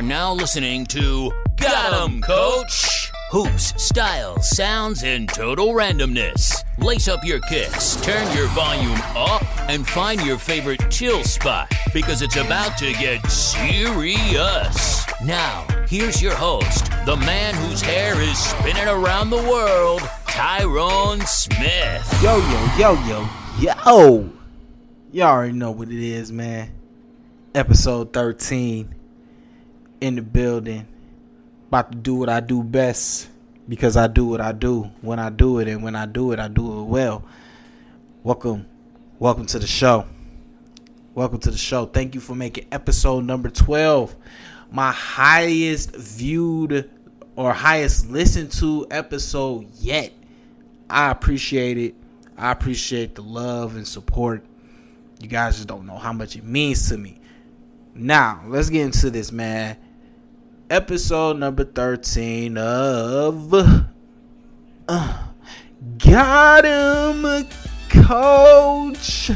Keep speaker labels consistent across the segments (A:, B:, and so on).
A: are now listening to Got 'em, Coach! Hoops, styles, sounds, and total randomness. Lace up your kicks, turn your volume up, and find your favorite chill spot because it's about to get serious. Now, here's your host, the man whose hair is spinning around the world, Tyrone Smith.
B: Yo, yo, yo, yo, yo. Y'all already know what it is, man. Episode 13 in the building. About to do what I do best because I do what I do when I do it, and when I do it, I do it well. Welcome, welcome to the show. Welcome to the show. Thank you for making episode number 12 my highest viewed or highest listened to episode yet. I appreciate it. I appreciate the love and support. You guys just don't know how much it means to me. Now, let's get into this, man. Episode number 13 of uh, Got Him Coach.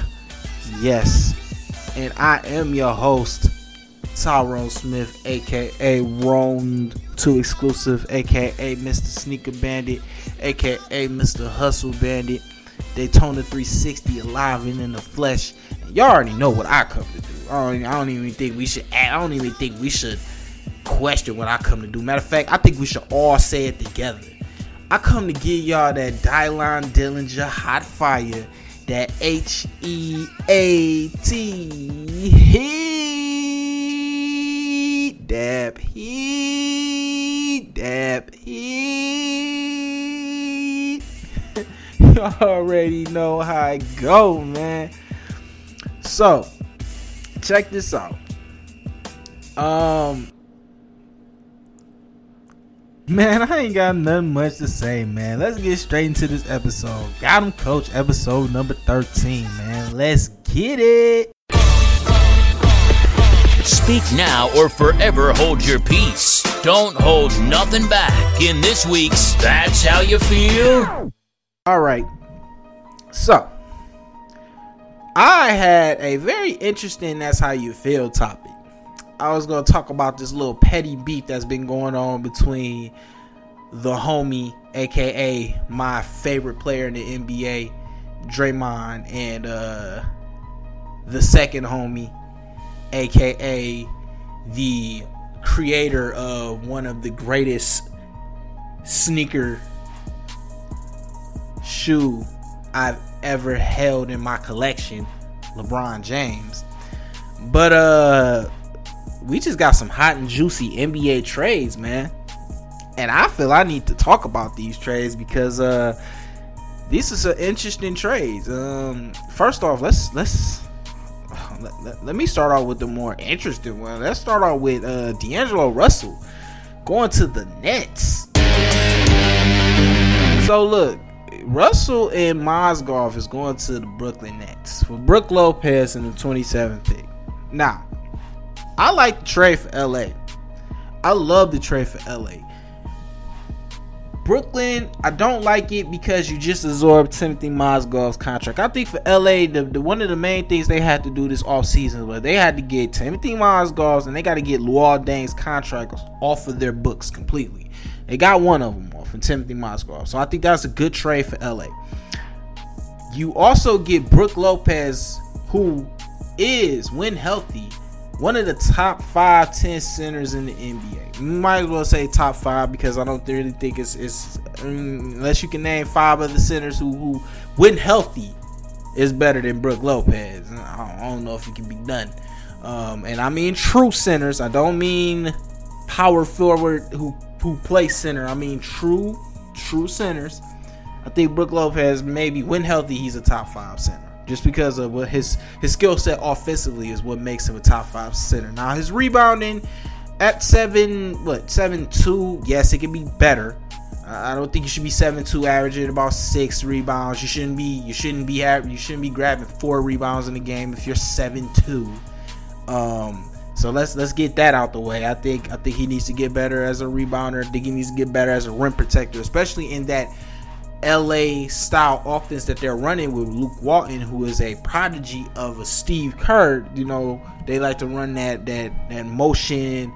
B: Yes. And I am your host, Tyrone Smith, aka Roam 2 Exclusive, aka Mr. Sneaker Bandit, aka Mr. Hustle Bandit, Daytona 360 alive and in the flesh. Y'all already know what I come to do. I don't, I don't even think we should. I don't even think we should question what I come to do. Matter of fact, I think we should all say it together. I come to give y'all that Dylon Dillinger hot fire, that H E A T heat, dab heat, dab heat. you already know how I go, man. So, check this out. Um, Man, I ain't got nothing much to say, man. Let's get straight into this episode. Got him, coach, episode number 13, man. Let's get it.
A: Speak now or forever hold your peace. Don't hold nothing back in this week's That's How You Feel.
B: All right. So, I had a very interesting That's How You Feel topic. I was to talk about this little petty beef that's been going on between the homie, aka my favorite player in the NBA, Draymond, and uh, the second homie, aka the creator of one of the greatest sneaker shoe I've ever held in my collection, LeBron James. But uh we just got some hot and juicy NBA trades, man. And I feel I need to talk about these trades because uh these are some interesting trades. Um first off, let's let's let, let, let me start off with the more interesting one. Let's start off with uh, D'Angelo Russell going to the Nets. So look, Russell and Mozgov is going to the Brooklyn Nets for Brook Lopez in the 27th pick. Now, I like the trade for LA. I love the trade for LA. Brooklyn, I don't like it because you just absorbed Timothy Mozgov's contract. I think for LA, the, the, one of the main things they had to do this offseason was they had to get Timothy Mozgov's and they got to get Luol Deng's contract off of their books completely. They got one of them off, and Timothy Mozgov. So I think that's a good trade for LA. You also get Brook Lopez, who is, when healthy, one of the top five, ten centers in the NBA. Might as well say top five because I don't really think it's, it's um, unless you can name five other centers who, who when healthy, is better than Brook Lopez. I don't know if it can be done. Um, and I mean true centers. I don't mean power forward who who play center. I mean true true centers. I think Brook Lopez maybe when healthy he's a top five center just because of what his his skill set offensively is what makes him a top five center. Now his rebounding at seven what seven two, yes, it can be better. I don't think you should be seven two, averaging about six rebounds. You shouldn't be you shouldn't be you shouldn't be grabbing four rebounds in the game if you're seven two. Um, so let's let's get that out the way. I think I think he needs to get better as a rebounder. I think he needs to get better as a rim protector, especially in that LA style offense that they're running with Luke Walton, who is a prodigy of a Steve Kerr. You know, they like to run that that that motion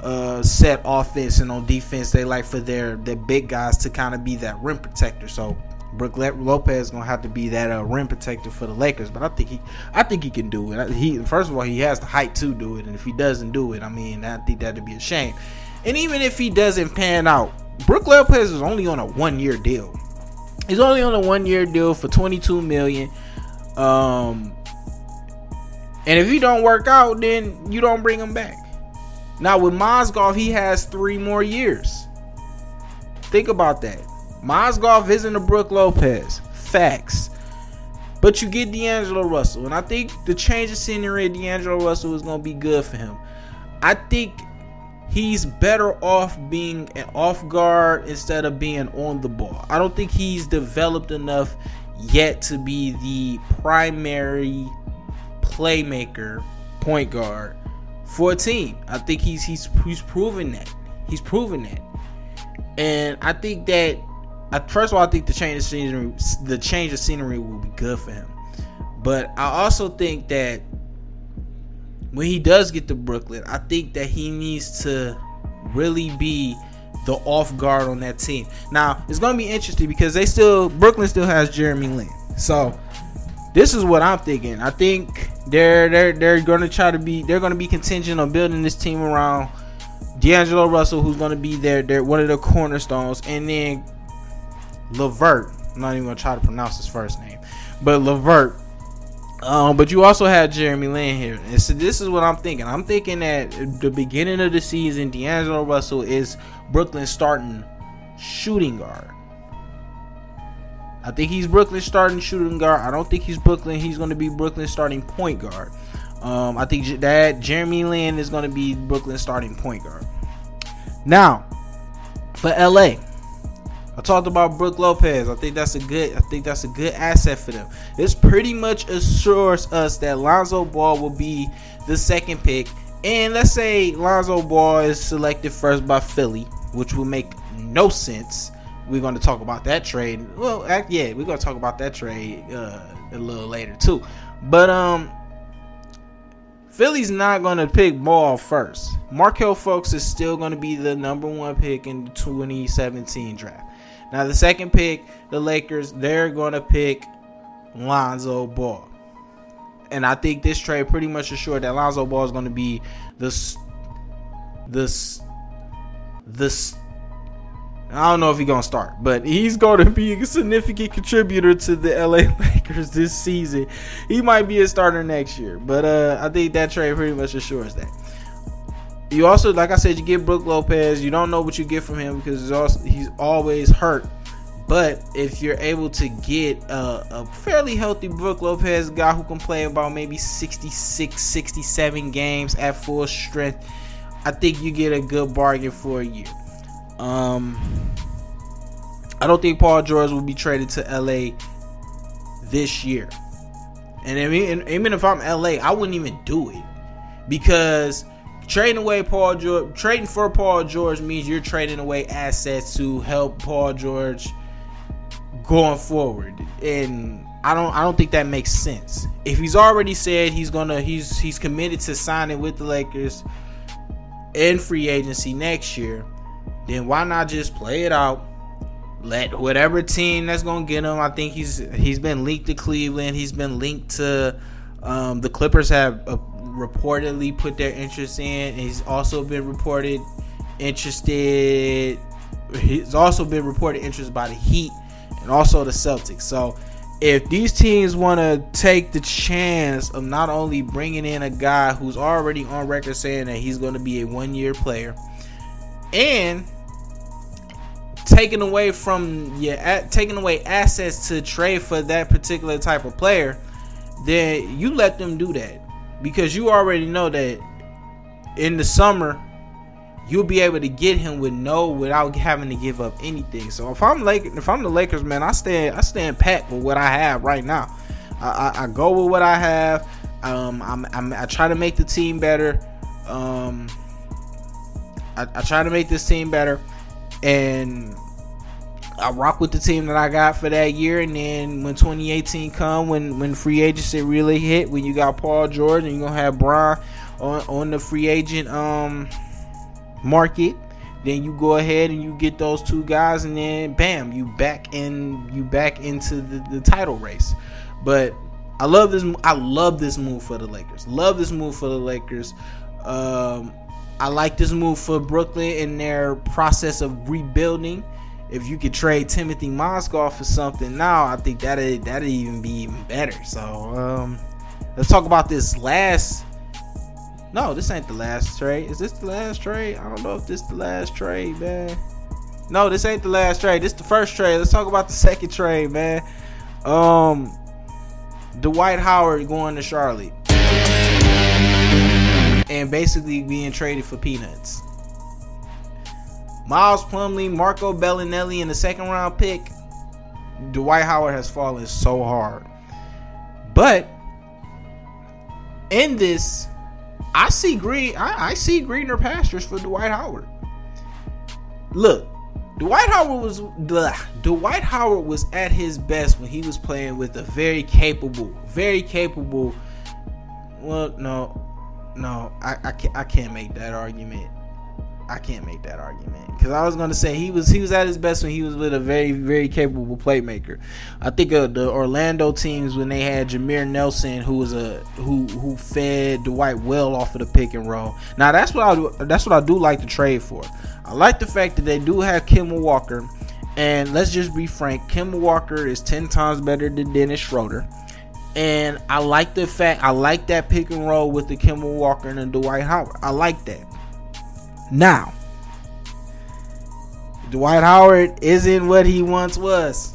B: uh, set offense, and on defense, they like for their their big guys to kind of be that rim protector. So Brook Lopez gonna have to be that uh, rim protector for the Lakers, but I think he, I think he can do it. He first of all, he has the height to do it, and if he doesn't do it, I mean, I think that'd be a shame. And even if he doesn't pan out, Brook Lopez is only on a one year deal. He's only on a one year deal for 22 million. Um, and if he don't work out, then you don't bring him back. Now with Mozgov, he has three more years. Think about that. Mozgov isn't a Brook Lopez. Facts. But you get D'Angelo Russell, and I think the change of scenery D'Angelo Russell is going to be good for him. I think he's better off being an off guard instead of being on the ball. I don't think he's developed enough yet to be the primary playmaker, point guard for a team. I think he's he's he's proven that. He's proven that. And I think that first of all, I think the change of scenery the change of scenery will be good for him. But I also think that when he does get to Brooklyn, I think that he needs to really be the off guard on that team. Now, it's going to be interesting because they still Brooklyn still has Jeremy Lin. So, this is what I'm thinking. I think they're they're they're going to try to be they're going to be contingent on building this team around D'Angelo Russell, who's going to be there. They're one of the cornerstones, and then Levert. I'm not even going to try to pronounce his first name, but Levert um, but you also had Jeremy Lin here. And so this is what I'm thinking. I'm thinking that the beginning of the season, D'Angelo Russell is Brooklyn starting shooting guard. I think he's Brooklyn starting shooting guard. I don't think he's Brooklyn. He's going to be Brooklyn starting point guard. Um, I think that Jeremy Lin is going to be Brooklyn starting point guard. Now, for LA, I talked about Brook Lopez. I think that's a good. I think that's a good asset for them. This pretty much assures us that Lonzo Ball will be the second pick. And let's say Lonzo Ball is selected first by Philly, which will make no sense. We're going to talk about that trade. Well, yeah, we're going to talk about that trade uh, a little later too. But um, Philly's not going to pick Ball first. Markelle Fultz is still going to be the number one pick in the 2017 draft. Now, the second pick, the Lakers, they're going to pick Lonzo Ball. And I think this trade pretty much assured that Lonzo Ball is going to be this, this, this. I don't know if he's going to start, but he's going to be a significant contributor to the LA Lakers this season. He might be a starter next year, but uh, I think that trade pretty much assures that. You also, like I said, you get Brook Lopez. You don't know what you get from him because he's, also, he's always hurt. But if you're able to get a, a, fairly healthy Brook Lopez guy who can play about maybe 66, 67 games at full strength, I think you get a good bargain for a year. Um, I don't think Paul George will be traded to LA this year. And I mean, even if I'm LA, I wouldn't even do it because trading away Paul George, trading for Paul George means you're trading away assets to help Paul George going forward. And I don't I don't think that makes sense. If he's already said he's gonna he's he's committed to signing with the Lakers in free agency next year, then why not just play it out? Let whatever team that's gonna get him. I think he's he's been linked to Cleveland. He's been linked to um, the Clippers have uh, reportedly put their interest in. He's also been reported interested. He's also been reported interest by the Heat and also the Celtics. So if these teams want to take the chance of not only bringing in a guy who's already on record saying that he's going to be a one year player and taking away from your yeah taking away assets to trade for that particular type of player then you let them do that because you already know that in the summer you'll be able to get him with no without having to give up anything. So if I'm like if I'm the Lakers, man, I stand I stand pat with what I have right now. I, I, I go with what I have. Um, I'm, I'm, i try to make the team better. Um, I, I try to make this team better, and I rock with the team that I got for that year. And then when 2018 come, when when free agency really hit, when you got Paul George and you're gonna have Bron on on the free agent um market, then you go ahead and you get those two guys, and then bam, you back in you back into the, the title race. But I love this. I love this move for the Lakers. Love this move for the Lakers. Um, I like this move for Brooklyn in their process of rebuilding. If you could trade Timothy Mozgov for something now, I think that'd that'd even be even better. So um, let's talk about this last no, this ain't the last trade. Is this the last trade? I don't know if this the last trade, man. No, this ain't the last trade. This the first trade. Let's talk about the second trade, man. Um, Dwight Howard going to Charlotte and basically being traded for peanuts. Miles Plumlee, Marco Belinelli in the second round pick. Dwight Howard has fallen so hard. But in this I see green. I, I see greener pastures for Dwight Howard. Look, Dwight Howard was the Dwight Howard was at his best when he was playing with a very capable, very capable. Well, no, no, I I can't, I can't make that argument. I can't make that argument because I was going to say he was he was at his best when he was with a very very capable playmaker. I think of the Orlando teams when they had Jameer Nelson, who was a who who fed Dwight well off of the pick and roll. Now that's what I do, that's what I do like to trade for. I like the fact that they do have Kemba Walker, and let's just be frank, Kemba Walker is ten times better than Dennis Schroeder. And I like the fact I like that pick and roll with the Kemba Walker and the Dwight Howard. I like that. Now, Dwight Howard isn't what he once was.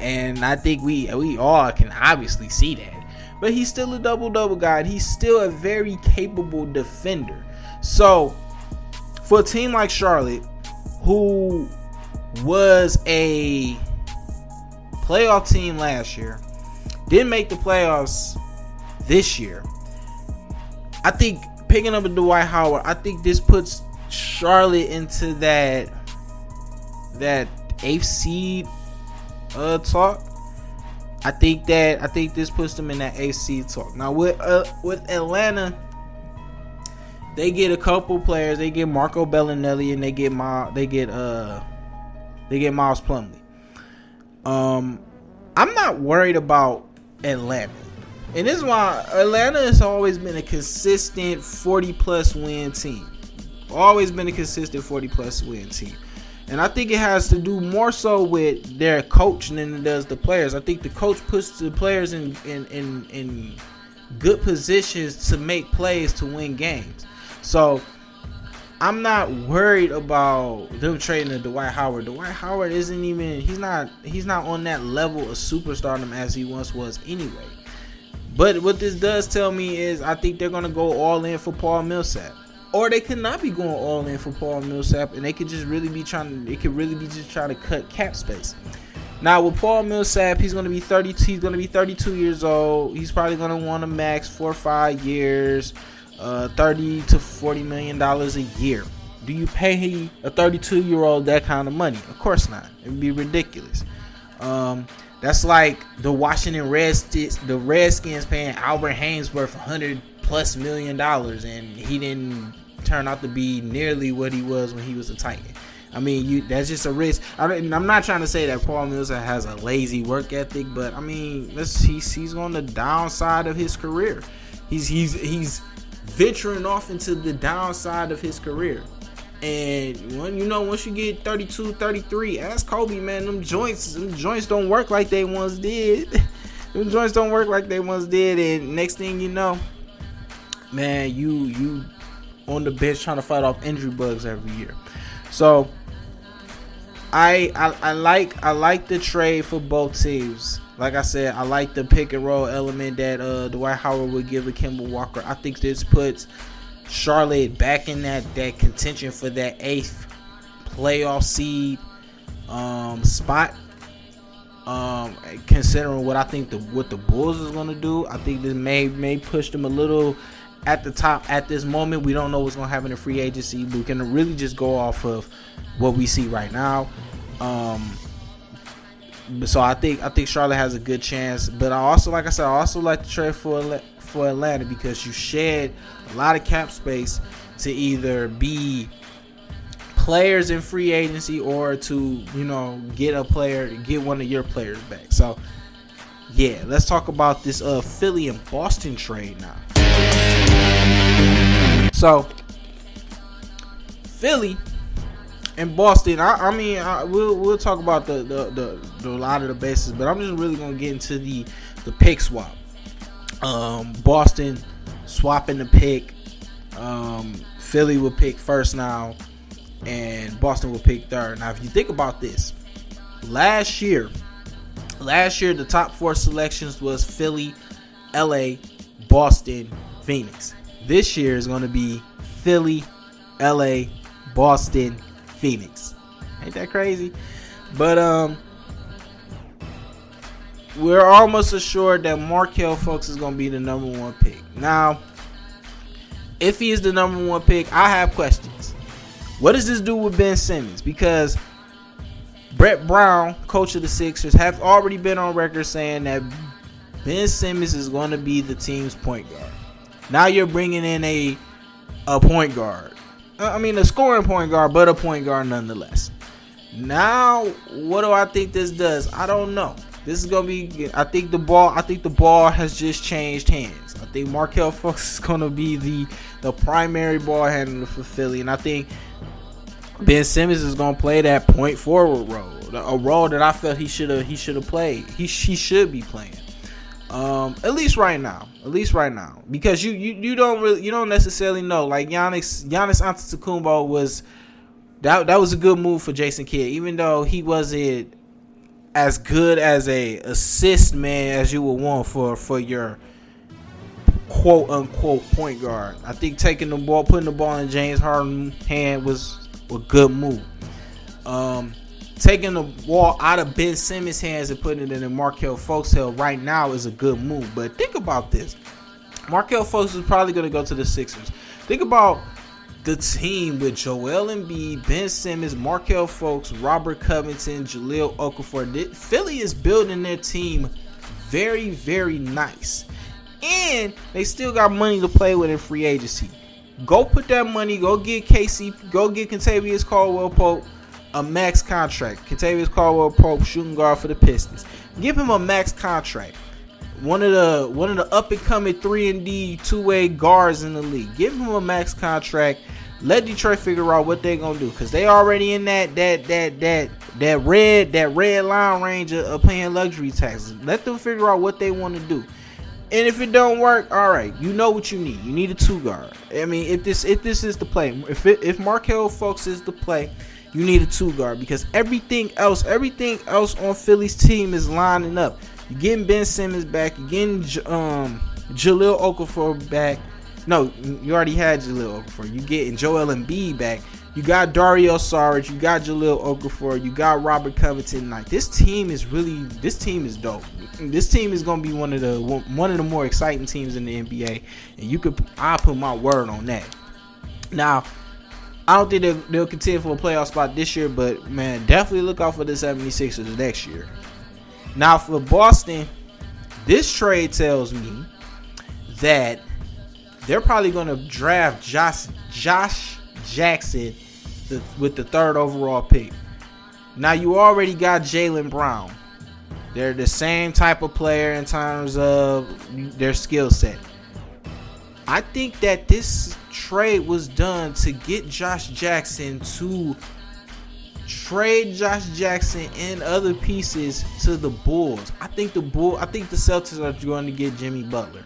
B: And I think we we all can obviously see that. But he's still a double double guy. He's still a very capable defender. So, for a team like Charlotte, who was a playoff team last year, didn't make the playoffs this year. I think picking up a Dwight Howard, I think this puts Charlotte into that that eighth seed uh talk. I think that I think this puts them in that eighth seed talk. Now with uh, with Atlanta, they get a couple players. They get Marco Belinelli and they get Ma, they get uh they get Miles Plumlee. Um, I'm not worried about Atlanta. And this is why Atlanta has always been a consistent 40 plus win team. Always been a consistent 40 plus win team. And I think it has to do more so with their coach than it does the players. I think the coach puts the players in in, in, in good positions to make plays to win games. So I'm not worried about them trading to Dwight Howard. Dwight Howard isn't even he's not he's not on that level of superstardom as he once was anyway. But what this does tell me is I think they're gonna go all in for Paul Millsap. Or they could not be going all in for Paul Millsap and they could just really be trying to it could really be just trying to cut cap space. Now with Paul Millsap, he's gonna be 30 he's gonna be 32 years old. He's probably gonna want to max four or five years uh, 30 to 40 million dollars a year. Do you pay a 32 year old that kind of money? Of course not. It'd be ridiculous. Um, that's like the Washington Redskins, the Redskins paying Albert Haynesworth 100 plus million dollars, and he didn't turn out to be nearly what he was when he was a Titan. I mean, you that's just a risk. I am not trying to say that Paul Millsap has a lazy work ethic, but I mean, he's he's on the downside of his career. He's he's he's venturing off into the downside of his career. And when you know, once you get 32, 33, ask Kobe, man, them joints, them joints don't work like they once did. them joints don't work like they once did. And next thing you know, man, you you on the bench trying to fight off injury bugs every year. So I, I I like I like the trade for both teams. Like I said, I like the pick and roll element that uh, Dwight Howard would give a Kemba Walker. I think this puts Charlotte back in that that contention for that eighth playoff seed um, spot. Um, considering what I think the what the Bulls is gonna do, I think this may may push them a little at the top at this moment. We don't know what's gonna happen in free agency. But we can really just go off of what we see right now. Um, so I think I think Charlotte has a good chance. But I also, like I said, I also like to trade for for Atlanta because you shed a lot of cap space to either be players in free agency or to you know get a player, get one of your players back. So yeah, let's talk about this uh Philly and Boston trade now. So Philly and Boston, I, I mean, I, we'll we'll talk about the, the, the the a lot of the bases, but I'm just really gonna get into the the pick swap. Um, Boston swapping the pick. Um, Philly will pick first now, and Boston will pick third. Now, if you think about this, last year, last year the top four selections was Philly, L.A., Boston, Phoenix. This year is going to be Philly, L.A., Boston, Phoenix. Ain't that crazy? But um we're almost assured that Markelle Fultz is going to be the number one pick. Now, if he is the number one pick, I have questions. What does this do with Ben Simmons? Because Brett Brown, coach of the Sixers, have already been on record saying that Ben Simmons is going to be the team's point guard. Now you're bringing in a a point guard. Uh, I mean, a scoring point guard, but a point guard nonetheless. Now, what do I think this does? I don't know. This is gonna be. I think the ball. I think the ball has just changed hands. I think Markelle Fultz is gonna be the the primary ball handler for Philly, and I think Ben Simmons is gonna play that point forward role, a role that I felt he should have he should have played. He he should be playing. Um, at least right now, at least right now, because you you, you don't really you don't necessarily know. Like Giannis Giannis Antetokounmpo was that that was a good move for Jason Kidd, even though he wasn't as good as a assist man as you would want for for your quote unquote point guard. I think taking the ball, putting the ball in James Harden's hand was a good move. Um, taking the ball out of Ben Simmons' hands and putting it in Markelle Fultz' hand right now is a good move. But think about this. Markelle Fultz is probably going to go to the Sixers. Think about the team with Joel Embiid, Ben Simmons, Markelle Fultz, Robert Covington, Jahlil Okafor. Philly is building their team very, very nice. And they still got money to play with in free agency. Go put that money, go get Casey, go get Kentavious Caldwell Pope a max contract. Kentavious Caldwell Pope, shooting guard for the Pistons. Give him a max contract. One of the one of the up and coming three and D two way guards in the league. Give him a max contract. Let Detroit figure out what they're gonna do because they already in that that that that that red that red line range of, of paying luxury taxes. Let them figure out what they want to do. And if it don't work, all right, you know what you need. You need a two guard. I mean, if this if this is the play, if it, if Markelle Fultz is the play, you need a two guard because everything else, everything else on Philly's team is lining up. You're getting Ben Simmons back. You're getting um, Jahlil Okafor back. No, you already had Jahlil Okafor. You getting Joel Embiid back. You got Dario Saric. You got Jahlil Okafor. You got Robert Covington. Like this team is really, this team is dope. This team is gonna be one of the one of the more exciting teams in the NBA, and you could I put my word on that. Now, I don't think they'll, they'll continue for a playoff spot this year, but man, definitely look out for the 76ers next year. Now for Boston, this trade tells me that they're probably going to draft Josh Josh Jackson the, with the third overall pick. Now you already got Jaylen Brown. They're the same type of player in terms of their skill set. I think that this trade was done to get Josh Jackson to trade Josh Jackson and other pieces to the Bulls. I think the Bull I think the Celtics are going to get Jimmy Butler.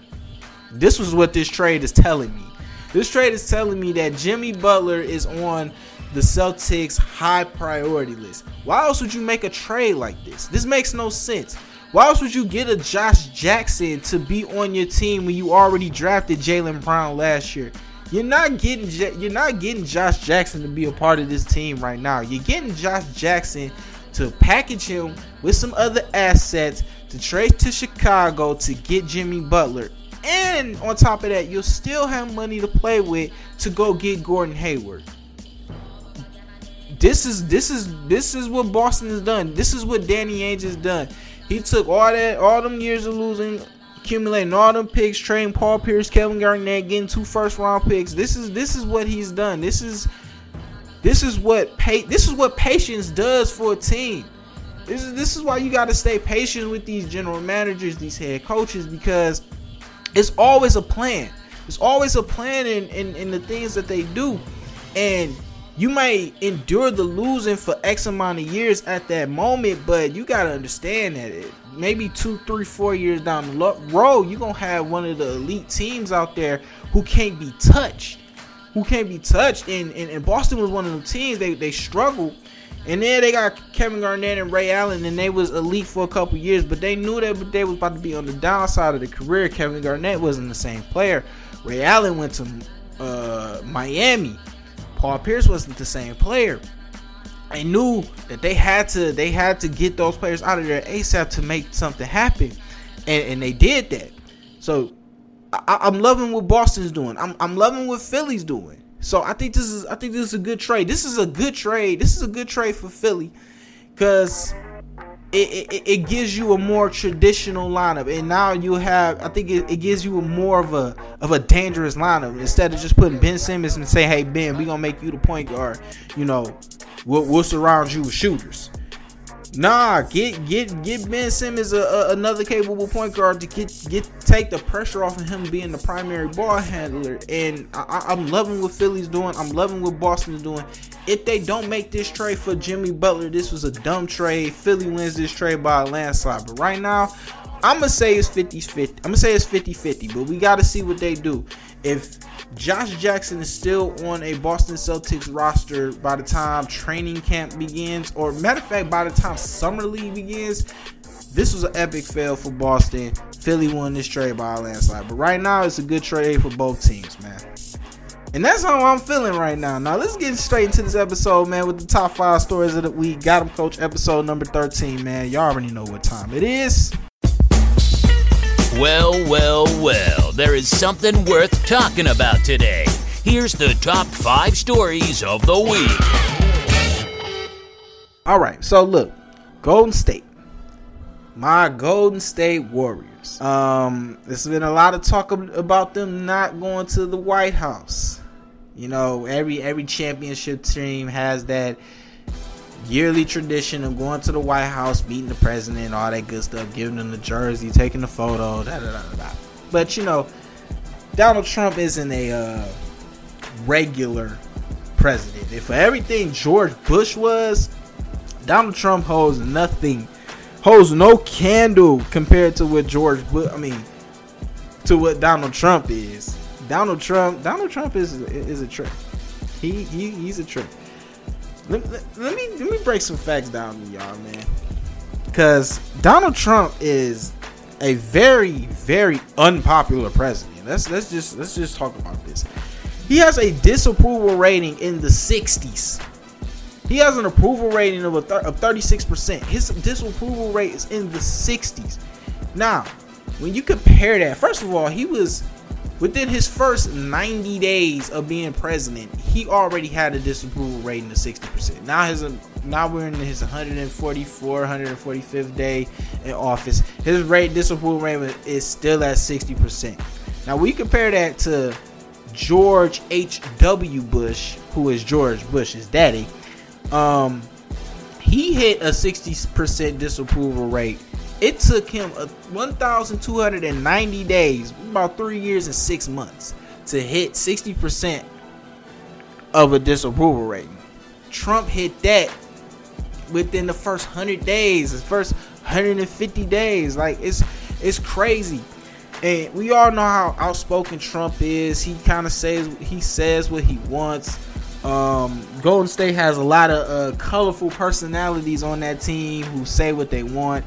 B: This was what this trade is telling me. This trade is telling me that Jimmy Butler is on the Celtics high priority list. Why else would you make a trade like this? This makes no sense. Why else would you get a Josh Jackson to be on your team when you already drafted Jaylen Brown last year? You're not getting you're not getting Josh Jackson to be a part of this team right now. You're getting Josh Jackson to package him with some other assets to trade to Chicago to get Jimmy Butler. And on top of that, you'll still have money to play with to go get Gordon Hayward. This is this is this is what Boston has done. This is what Danny Ainge has done. He took all that all them years of losing, accumulating all them picks, trading Paul Pierce, Kevin Garnett, getting two first round picks. This is this is what he's done. This is this is what pay this is what patience does for a team. This is this is why you got to stay patient with these general managers, these head coaches, because it's always a plan. It's always a plan in, in, in the things that they do. And you might endure the losing for X amount of years at that moment, but you gotta understand that it, maybe two, three, four years down the road, you're gonna have one of the elite teams out there who can't be touched. Who can't be touched. And, and, and Boston was one of the teams they, they struggled and then they got Kevin Garnett and Ray Allen, and they was elite for a couple years, but they knew that they was about to be on the downside of the career. Kevin Garnett wasn't the same player. Ray Allen went to uh, Miami. Paul Pierce wasn't the same player. They knew that they had to they had to get those players out of there ASAP to make something happen, and, and they did that. So I, I'm loving what Boston's doing. I'm, I'm loving what Philly's doing. So I think this is I think this is a good trade. This is a good trade. This is a good trade for Philly because it, it, gives you a more traditional lineup, and now you have I think it, it gives you a more of a of a dangerous lineup instead of just putting Ben Simmons and say, hey Ben, we're gonna make you the point guard. You know, we'll, we'll surround you with shooters. Nah, get get get Ben Simmons a, a, another capable point guard to get get take the pressure off of him being the primary ball handler. And I, am loving what Philly's doing. I'm loving what Boston's doing. If they don't make this trade for Jimmy Butler, this was a dumb trade. Philly wins this trade by a landslide. But right now, I'm gonna say it's 50-50. I'm gonna say it's 50-50, but we gotta see what they do. If Josh Jackson is still on a Boston Celtics roster by the time training camp begins, or matter of fact, by the time summer league begins. This was an epic fail for Boston. Philly won this trade by a landslide. But right now, it's a good trade for both teams, man. And that's how I'm feeling right now. Now let's get straight into this episode, man, with the top five stories of the week. Got him, coach, episode number 13, man. Y'all already know what time it is.
A: Well, well, well, there is something worth talking about today. Here's the top five stories of the week.
B: All right, so look, Golden State, my Golden State Warriors. Um, there's been a lot of talk about them not going to the White House. You know, every every championship team has that yearly tradition of going to the White House, meeting the president, all that good stuff, giving them the jersey, taking the photo, da da da da. But you know, Donald Trump isn't a uh, regular president. If everything George Bush was, Donald Trump holds nothing, holds no candle compared to what George Bush. I mean, to what Donald Trump is. Donald Trump, Donald Trump is is a trick. He, he he's a trick. Let, let, me let me break some facts down to y'all, man. Cause Donald Trump is a very very unpopular president. Let's let's just let's just talk about this. He has a disapproval rating in the 60s. He has an approval rating of a of 36%. His disapproval rate is in the 60s. Now, when you compare that, first of all, he was within his first 90 days of being president, he already had a disapproval rating of 60%. Now his now we're in his 144, 145th day in office. His rate disapproval rate is still at 60%. Now we compare that to George H.W. Bush, who is George Bush's daddy. Um, he hit a 60% disapproval rate it took him a 1,290 days, about three years and six months, to hit 60% of a disapproval rating. Trump hit that within the first 100 days, his first 150 days. Like it's it's crazy. And we all know how outspoken Trump is. He kind of says he says what he wants. Um, Golden State has a lot of uh, colorful personalities on that team who say what they want.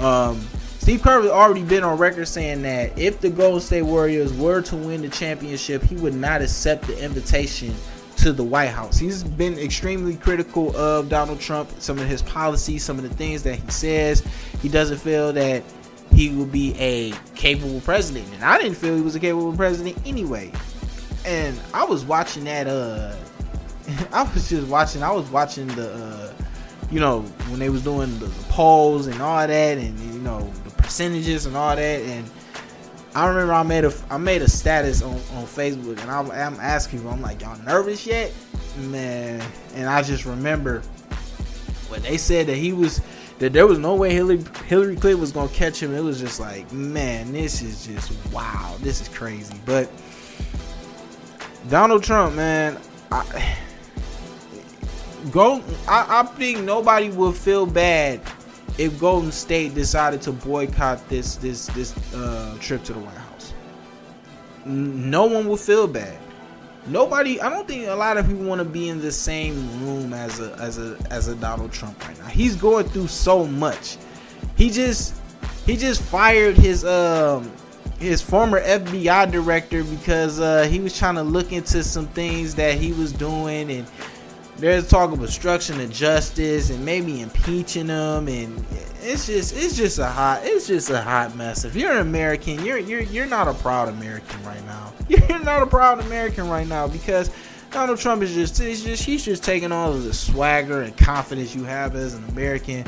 B: Um, Steve Kerr has already been on record saying that if the Golden State Warriors were to win the championship, he would not accept the invitation to the White House. He's been extremely critical of Donald Trump, some of his policies, some of the things that he says. He doesn't feel that he will be a capable president. And I didn't feel he was a capable president anyway. And I was watching that uh I was just watching I was watching the uh you know, when they was doing the, the polls and all that, and you know the percentages and all that, and I remember I made a I made a status on, on Facebook, and I'm, I'm asking people, I'm like, y'all nervous yet, man? And I just remember when they said that he was that there was no way Hillary Hillary Clinton was gonna catch him. It was just like, man, this is just wow, this is crazy. But Donald Trump, man, I go. I, I think nobody will feel bad if Golden State decided to boycott this this this uh, trip to the White House. No one will feel bad. Nobody. I don't think a lot of people want to be in the same room as a as a as a Donald Trump right now. He's going through so much. He just he just fired his um his former FBI director because uh, he was trying to look into some things that he was doing and there's talk of obstruction of justice and maybe impeaching them and it's just it's just a hot it's just a hot mess. If you're an american you're you're you're not a proud american right now. You're not a proud american right now because donald trump is just it's just he's just taking all of the swagger and confidence you have as an american.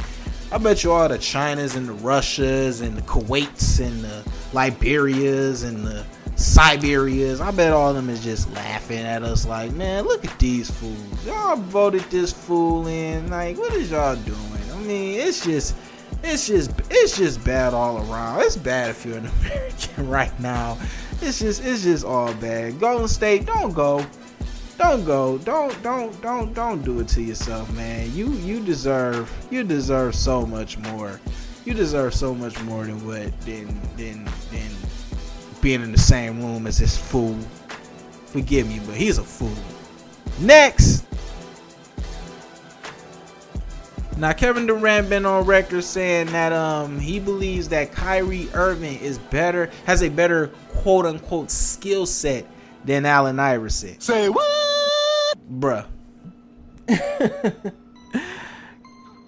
B: I bet you all the chinas and the russias and the kuwaits and the liberias and the Siberias. I bet all of them is just laughing at us like, man, look at these fools. Y'all voted this fool in. Like, what is y'all doing? I mean, it's just it's just it's just bad all around. It's bad if you're an American right now. It's just it's just all bad. Golden State, don't go. Don't go. Don't don't don't don't do it to yourself, man. You you deserve you deserve so much more. You deserve so much more than what than than than being in the same room as this fool. Forgive me, but he's a fool. Next. Now Kevin Durant been on record saying that um he believes that Kyrie Irving is better, has a better quote unquote skill set than Allen Iverson.
C: Say what?
B: Bruh.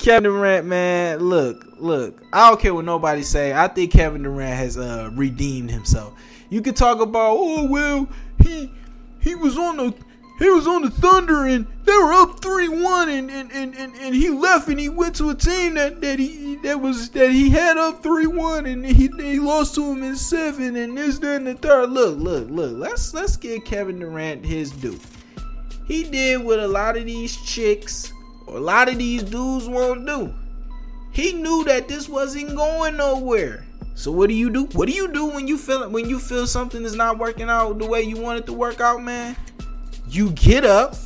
B: Kevin Durant, man, look, look. I don't care what nobody say. I think Kevin Durant has uh, redeemed himself. You could talk about, oh well, he he was on the he was on the Thunder and they were up three one and, and, and, and, and he left and he went to a team that, that he that was that he had up three one and he they lost to him in seven and this and the third. Look, look, look. Let's let's give Kevin Durant his due. He did what a lot of these chicks a lot of these dudes won't do. He knew that this wasn't going nowhere. So what do you do? What do you do when you feel when you feel something is not working out the way you want it to work out, man? You get up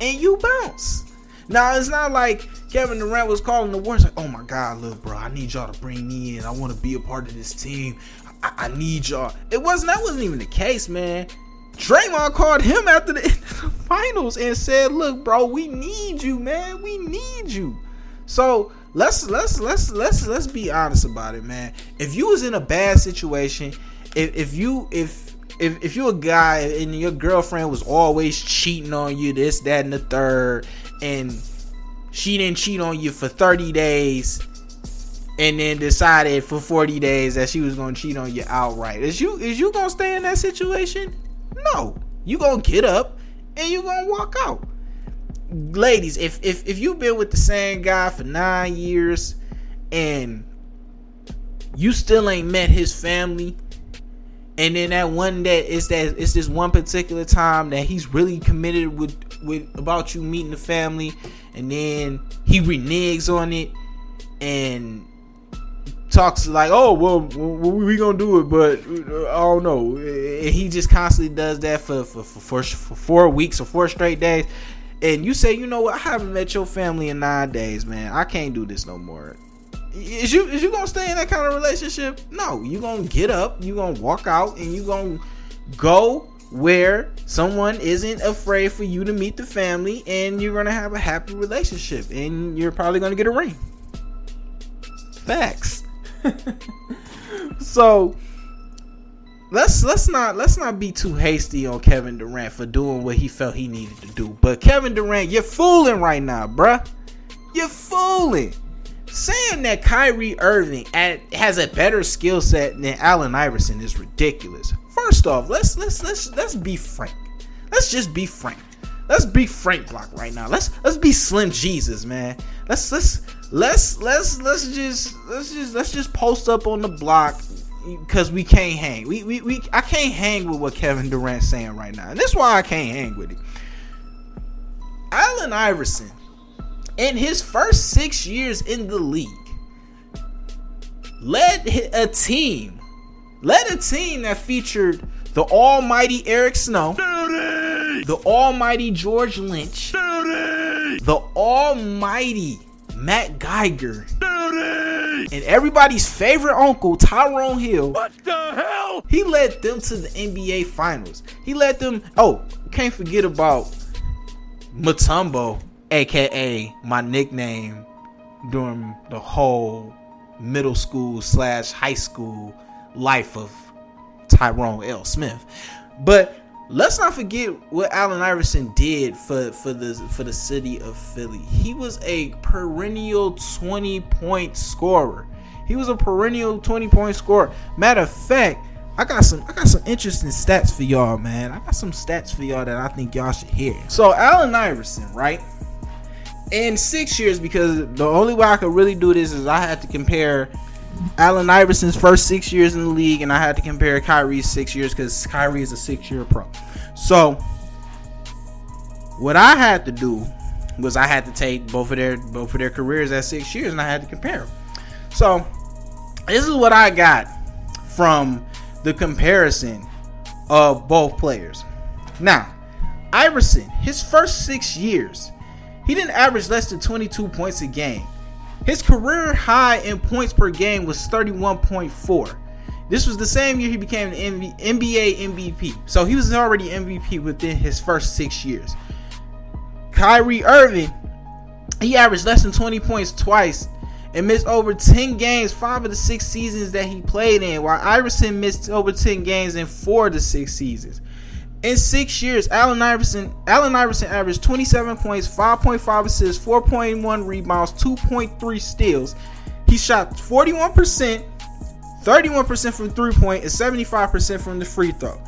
B: and you bounce. Now it's not like Kevin Durant was calling the worst. Like, oh my God, look, bro, I need y'all to bring me in. I want to be a part of this team. I, I need y'all. It wasn't that wasn't even the case, man. Draymond called him after the, the finals and said, "Look, bro, we need you, man. We need you." So let's let's let's let's let's be honest about it, man. If you was in a bad situation, if if you if if if you a guy and your girlfriend was always cheating on you, this, that, and the third, and she didn't cheat on you for 30 days and then decided for 40 days that she was gonna cheat on you outright. Is you is you gonna stay in that situation? No. You gonna get up and you gonna walk out. Ladies, if if if you've been with the same guy for nine years and you still ain't met his family, and then that one day it's that it's this one particular time that he's really committed with with about you meeting the family, and then he reneges on it and talks like, "Oh, well, we gonna do it," but uh, I don't know. He just constantly does that for for, for for four weeks or four straight days. And you say, you know what? I haven't met your family in nine days, man. I can't do this no more. Is you is you gonna stay in that kind of relationship? No, you gonna get up, you gonna walk out, and you gonna go where someone isn't afraid for you to meet the family, and you're gonna have a happy relationship, and you're probably gonna get a ring. Facts. so let's let's not let's not be too hasty on Kevin Durant for doing what he felt he needed to do. But Kevin Durant, you're fooling right now, bruh. You're fooling. Saying that Kyrie Irving at, has a better skill set than Allen Iverson is ridiculous. First off, let's let's let's let's be frank. Let's just be frank. Let's be Frank Block right now. Let's let's be Slim Jesus, man. Let's let's let's let's let's just let's just let's just post up on the block because we can't hang. We, we we I can't hang with what Kevin Durant's saying right now, and that's why I can't hang with it. Allen Iverson, in his first six years in the league, led a team, led a team that featured the almighty Eric Snow, the almighty George Lynch, the almighty Matt Geiger, and everybody's favorite uncle, Tyrone Hill.
D: What the hell?
B: He led them to the NBA Finals. He led them. Oh, can't forget about Mutombo, aka my nickname during the whole middle school slash high school life of Tyrone L. Smith. But let's not forget what Allen Iverson did for for the for the city of Philly. He was a perennial 20 point scorer. He was a perennial 20 point scorer. Matter of fact, I got some I got some interesting stats for y'all, man. I got some stats for y'all that I think y'all should hear. So Allen Iverson, right? In six years, because the only way I could really do this is I had to compare Allen Iverson's first six years in the league, and I had to compare Kyrie's six years because Kyrie is a six-year pro. So, what I had to do was I had to take both of their both of their careers at six years, and I had to compare them. So, this is what I got from the comparison of both players. Now, Iverson, his first six years, he didn't average less than 22 points a game. His career high in points per game was 31.4. This was the same year he became an NBA MVP. So he was already MVP within his first six years. Kyrie Irving, he averaged less than 20 points twice and missed over 10 games five of the six seasons that he played in, while Iverson missed over 10 games in four of the six seasons. In six years, Allen Iverson Allen Iverson averaged 27 points, 5.5 assists, 4.1 rebounds, 2.3 steals. He shot 41%, 31% from three point, and 75% from the free throw.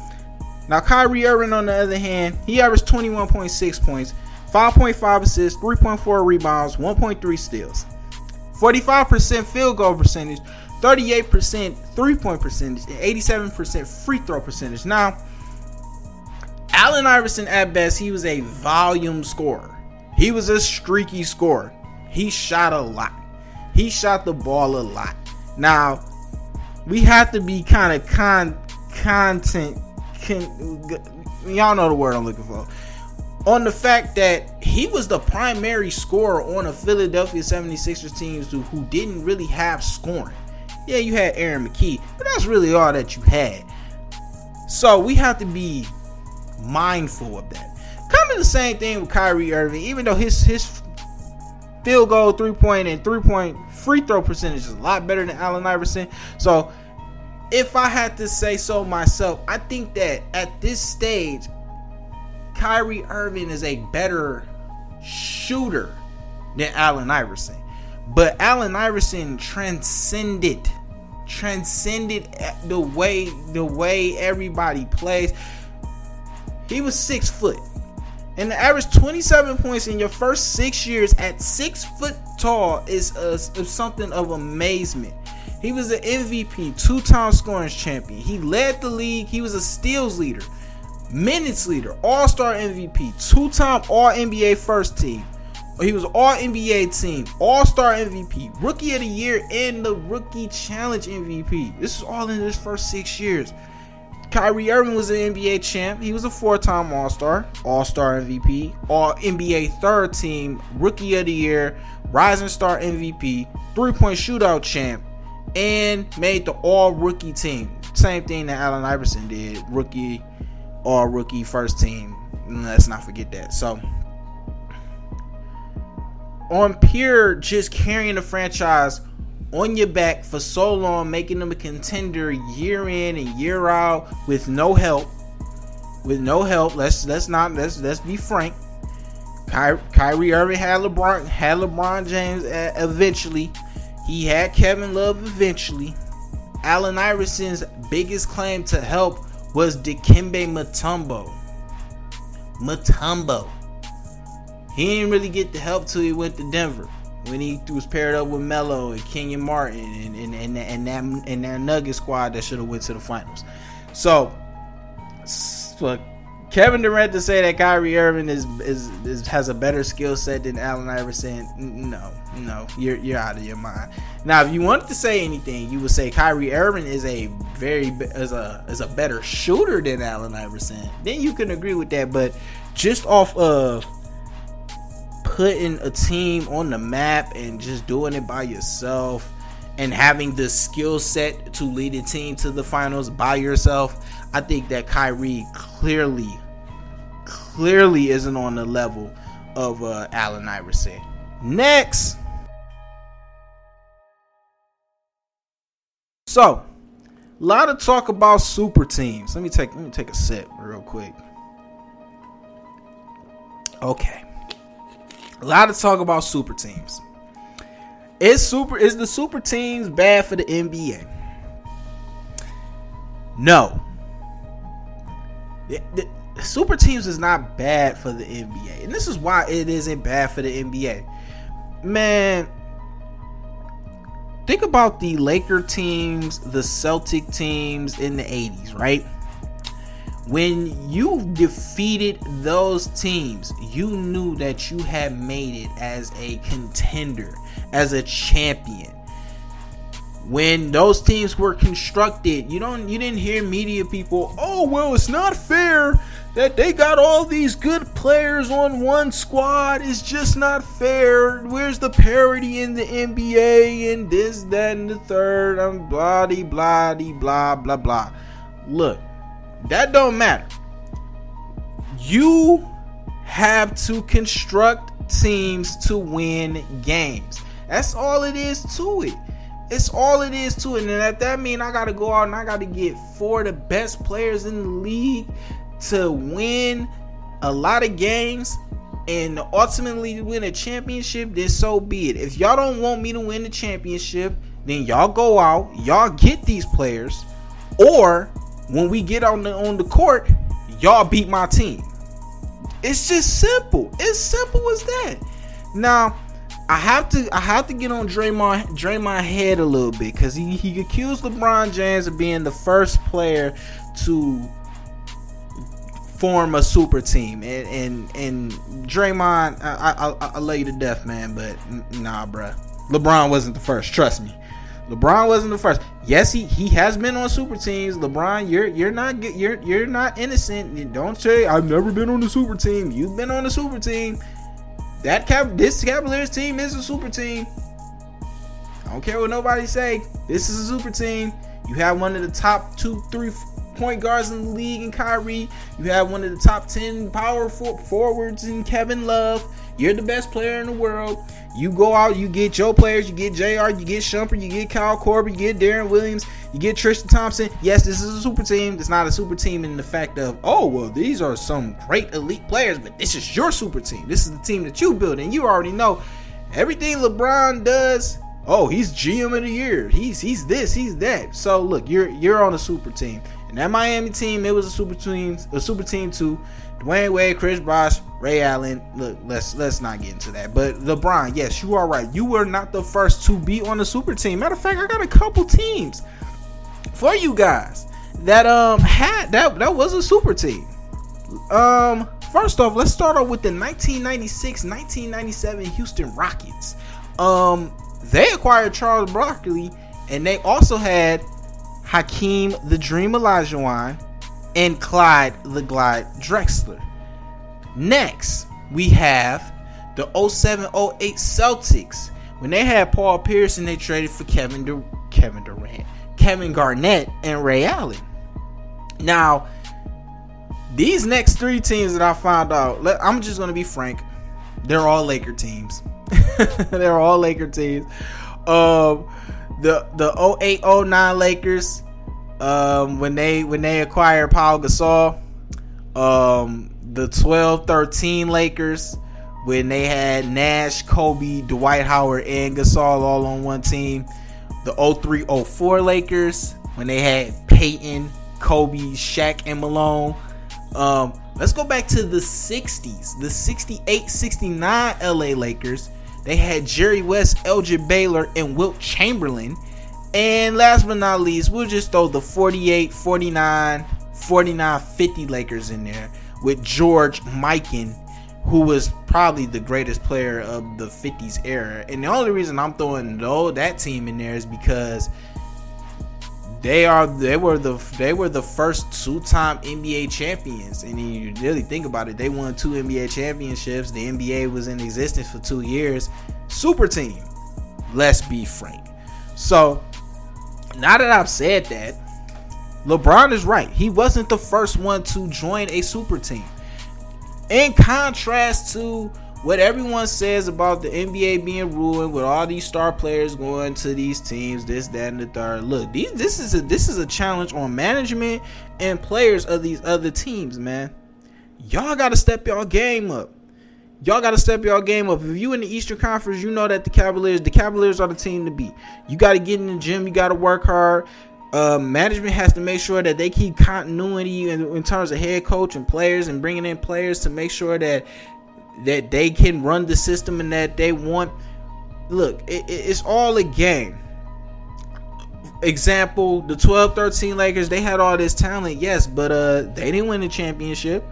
B: Now, Kyrie Irving, on the other hand, he averaged 21.6 points, 5.5 assists, 3.4 rebounds, 1.3 steals, 45% field goal percentage, 38% three point percentage, and 87% free throw percentage. Now, Allen Iverson, at best, he was a volume scorer. He was a streaky scorer. He shot a lot. He shot the ball a lot. Now, we have to be kind of con content. Can, y'all know the word I'm looking for. On the fact that he was the primary scorer on a Philadelphia 76ers team who, who didn't really have scoring. Yeah, you had Aaron McKie, but that's really all that you had. So we have to be mindful of that. Kind of the same thing with Kyrie Irving, even though his his field goal, three point, and three point free throw percentage is a lot better than Allen Iverson. So if I had to say so myself, I think that at this stage, Kyrie Irving is a better shooter than Allen Iverson. But Allen Iverson transcended transcended the way the way everybody plays. He was six foot. And the average 27 points in your first six years at six foot tall is, uh, a, is something of amazement. He was an MVP, two time scoring champion. He led the league. He was a steals leader, minutes leader, all star MVP, two time All NBA first team. He was All NBA team, All Star MVP, Rookie of the Year, and the Rookie Challenge MVP. This is all in his first six years. Kyrie Irving was an NBA champ. He was a four-time All-Star, All-Star MVP, All NBA third team, Rookie of the Year, Rising Star MVP, three-point shootout champ, and made the All-Rookie team. Same thing that Allen Iverson did, rookie, All-Rookie first team. Let's not forget that. So on pure just carrying the franchise on your back for so long, making them a contender year in and year out with no help. With no help, let's let's not let's let's be frank. Ky- Kyrie Irving had LeBron had LeBron James eventually. He had Kevin Love eventually. Allen Iverson's biggest claim to help was Dikembe Mutombo. Mutombo. He didn't really get the help till he went to Denver when he was paired up with Melo and Kenyon Martin and and, and, and that and that Nugget squad that should have went to the finals. So, for Kevin Durant to say that Kyrie Irving is, is, is has a better skill set than Allen Iverson, no, no, you're you're out of your mind. Now, if you wanted to say anything, you would say Kyrie Irving is a very is a is a better shooter than Allen Iverson. Then you can agree with that, but just off of putting a team on the map and just doing it by yourself and having the skill set to lead a team to the finals by yourself, I think that Kyrie clearly, clearly isn't on the level of uh, Allen Iverson. Next. So, a lot of talk about super teams. Let me take let me take a sip real quick. Okay a lot of talk about super teams. Is super is the super teams bad for the NBA? No. The, the, super teams is not bad for the NBA. And this is why it isn't bad for the NBA. Man, think about the Laker teams, the Celtic teams in the 80s, right? When you defeated those teams, you knew that you had made it as a contender, as a champion. When those teams were constructed, you don't you didn't hear media people, "Oh, well, it's not fair that they got all these good players on one squad. It's just not fair. Where's the parity in the NBA and this, that, and the third? I'm blah, blah, blah, blah, blah. Look, that don't matter. You have to construct teams to win games. That's all it is to it. It's all it is to it. And that that mean I gotta go out and I gotta get four of the best players in the league to win a lot of games and ultimately win a championship, then so be it. If y'all don't want me to win the championship, then y'all go out, y'all get these players, or when we get on the on the court, y'all beat my team. It's just simple. It's simple as that. Now, I have to I have to get on Draymond Draymond head a little bit because he, he accused LeBron James of being the first player to form a super team and and and Draymond I I, I, I lay you to death man but nah bruh LeBron wasn't the first trust me LeBron wasn't the first. Yes, he, he has been on super teams. LeBron, you're you're not you're you're not innocent. Don't say I've never been on the super team. You've been on the super team. That cap this Cavaliers team is a super team. I don't care what nobody say. This is a super team. You have one of the top two, three point guards in the league in Kyrie. You have one of the top 10 power forwards in Kevin Love. You're the best player in the world. You go out, you get your players, you get JR, you get Shumpert, you get Kyle Korver, you get Deron Williams, you get Tristan Thompson. Yes, this is a super team. It's not a super team in the fact of, oh, well, these are some great elite players, but this is your super team. This is the team that you build, and you already know everything LeBron does. Oh, he's GM of the year. He's he's this, he's that. So look, you're you're on a super team. And that Miami team, it was a super team, a super team too. Dwyane Wade, Chris Bosh, Ray Allen. Look, let's let's not get into that. But LeBron, yes, you are right. You were not the first to be on the super team. Matter of fact, I got a couple teams for you guys that um had that that was a super team. Um, first off, let's start off with the 1996-1997 Houston Rockets. Um, they acquired Charles Barkley, and they also had Hakeem the Dream Olajuwon, and Clyde the Glide Drexler. Next, we have the 0708 Celtics. When they had Paul Pierce and they traded for Kevin Dur- Kevin Durant, Kevin Garnett, and Ray Allen. Now, these next three teams that I found out, I'm just going to be frank, they're all Laker teams. they're all Laker teams. Um, the the 0809 Lakers um, when they when they acquired Paul Gasol, um, the 12-13 Lakers when they had Nash, Kobe, Dwight Howard, and Gasol all on one team. The 03-04 Lakers when they had Payton, Kobe, Shaq, and Malone. Um, let's go back to the 60s. The 68-69 LA Lakers. They had Jerry West, Elgin Baylor, and Wilt Chamberlain. And last but not least, we'll just throw the 48, 49, 49, 50 Lakers in there with George Mikan, who was probably the greatest player of the 50s era. And the only reason I'm throwing though that team in there is because they are they were the they were the first two-time NBA champions. And you really think about it, they won two NBA championships. The NBA was in existence for 2 years. Super team. Let's be frank. So, now that I've said that, LeBron is right. He wasn't the first one to join a super team. In contrast to what everyone says about the NBA being ruined with all these star players going to these teams, this, that, and the third. Look, these this is a this is a challenge on management and players of these other teams, man. Y'all gotta step y'all game up. Y'all gotta step y'all game up. If you in the Eastern Conference, you know that the Cavaliers, the Cavaliers are the team to beat. You gotta get in the gym, you gotta work hard. Uh, management has to make sure that they keep continuity in, in, terms of head coach and players and bringing in players to make sure that that they can run the system and that they want. Look, it, it's all a game. Example: the 12-13 Lakers, they had all this talent, yes, but uh, they didn't win the championship.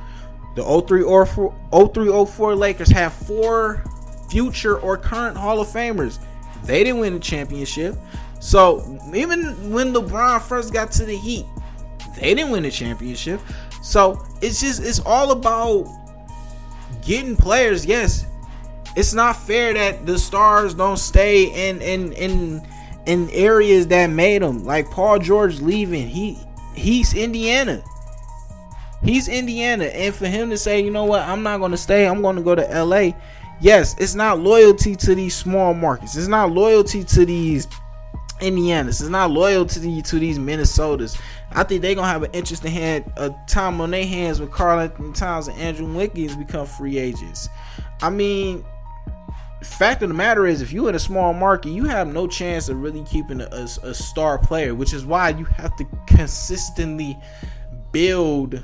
B: The 03 or 04 Lakers have four future or current Hall of Famers. They didn't win the championship. So even when LeBron first got to the Heat, they didn't win the championship. So it's just it's all about getting players. Yes, it's not fair that the stars don't stay in in in in areas that made them. Like Paul George leaving, he he's Indiana. He's Indiana, and for him to say, you know what, I'm not going to stay. I'm going to go to LA. Yes, it's not loyalty to these small markets. It's not loyalty to these Indianas. It's not loyalty to these Minnesotas. I think they're gonna have an interesting hand, a time on their hands when Karl-Anthony Towns and Andrew Wiggins become free agents. I mean, fact of the matter is, if you're in a small market, you have no chance of really keeping a, a, a star player, which is why you have to consistently build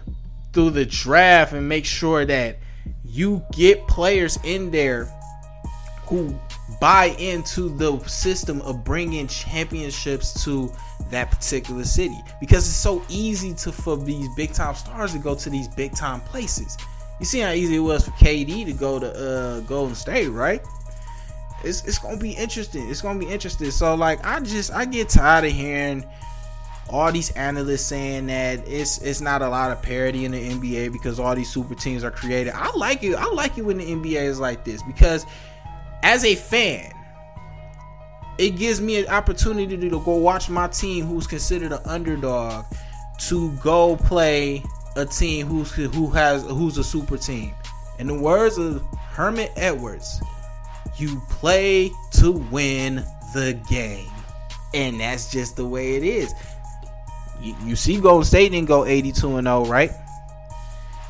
B: through the draft and make sure that you get players in there who buy into the system of bringing championships to that particular city because it's so easy to for these big time stars to go to these big time places. You see how easy it was for KD to go to uh, Golden State, right? It's it's gonna be interesting. It's gonna be interesting. So like I just I get tired of hearing all these analysts saying that it's it's not a lot of parity in the NBA because all these super teams are created. I like it. I like it when the NBA is like this because as a fan, it gives me an opportunity to go watch my team who's considered an underdog to go play a team who's who has who's a super team. In the words of Herman Edwards, you play to win the game. And that's just the way it is. You, you see Golden State didn't go 82 and 0, right?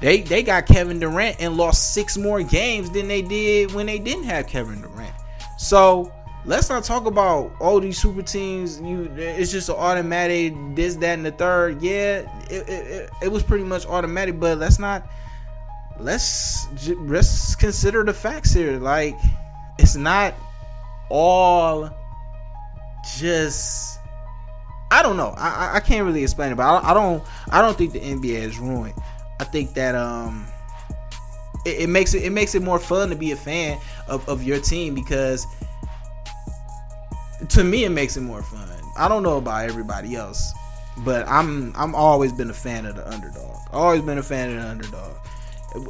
B: They they got Kevin Durant and lost six more games than they did when they didn't have Kevin Durant. So let's not talk about all these super teams. You, it's just an automatic this, that, and the third. Yeah, it, it, it was pretty much automatic, but let's not. Let's let's consider the facts here. Like, it's not all just. I don't know. I, I can't really explain it, but I, I don't. I don't think the NBA is ruined. I think that um it, it, makes it it makes it more fun to be a fan of, of your team because to me it makes it more fun. I don't know about everybody else, but I'm I'm always been a fan of the underdog. Always been a fan of the underdog.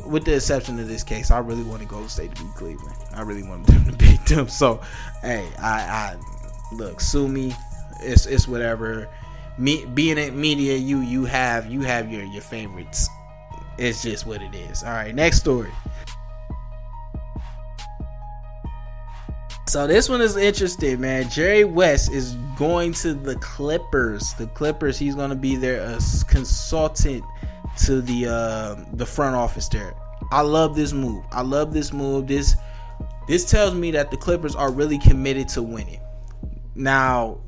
B: With the exception of this case, I really want to go State to beat Cleveland. I really want them to beat them. So, hey, I, I look, sue me. It's it's whatever. Me being in media, you you have you have your your favorites it's just what it is. All right, next story. So this one is interesting, man. Jerry West is going to the Clippers. The Clippers. He's going to be there as consultant to the uh, the front office there. I love this move. I love this move. This this tells me that the Clippers are really committed to winning. Now,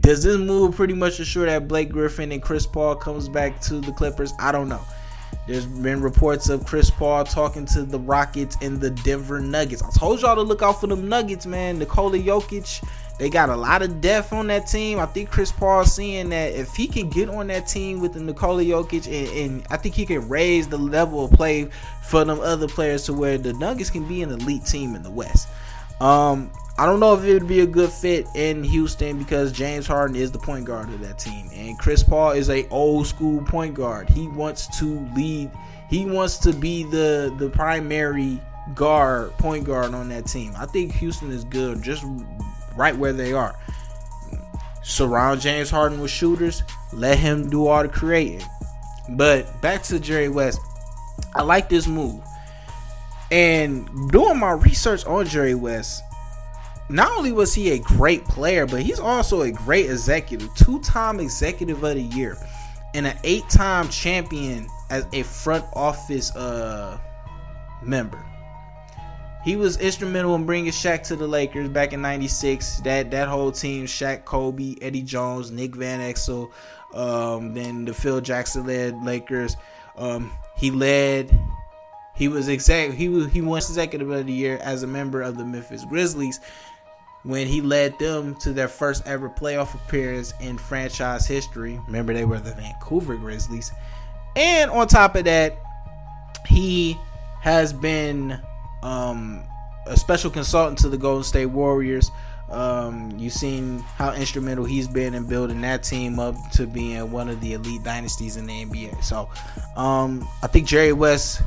B: does this move pretty much assure that Blake Griffin and Chris Paul comes back to the Clippers? I don't know. There's been reports of Chris Paul talking to the Rockets and the Denver Nuggets. I told y'all to look out for them Nuggets, man. Nikola Jokic, they got a lot of depth on that team. I think Chris Paul seeing that if he can get on that team with the Nikola Jokic, and, and I think he can raise the level of play for them other players to where the Nuggets can be an elite team in the West. Um, I don't know if it would be a good fit in Houston because James Harden is the point guard of that team, and Chris Paul is a old school point guard. He wants to lead. He wants to be the the primary guard, point guard on that team. I think Houston is good, just right where they are. Surround James Harden with shooters. Let him do all the creating. But back to Jerry West. I like this move. And doing my research on Jerry West, not only was he a great player, but he's also a great executive, two-time executive of the year, and an eight-time champion as a front office uh, member. He was instrumental in bringing Shaq to the Lakers back in '96. That that whole team: Shaq, Kobe, Eddie Jones, Nick Van Exel, um, then the Phil Jackson led Lakers. Um, he led. He was exact. He was he won executive of the year as a member of the Memphis Grizzlies when he led them to their first ever playoff appearance in franchise history. Remember, they were the Vancouver Grizzlies. And on top of that, he has been um, a special consultant to the Golden State Warriors. Um, you've seen how instrumental he's been in building that team up to being one of the elite dynasties in the NBA. So um, I think Jerry West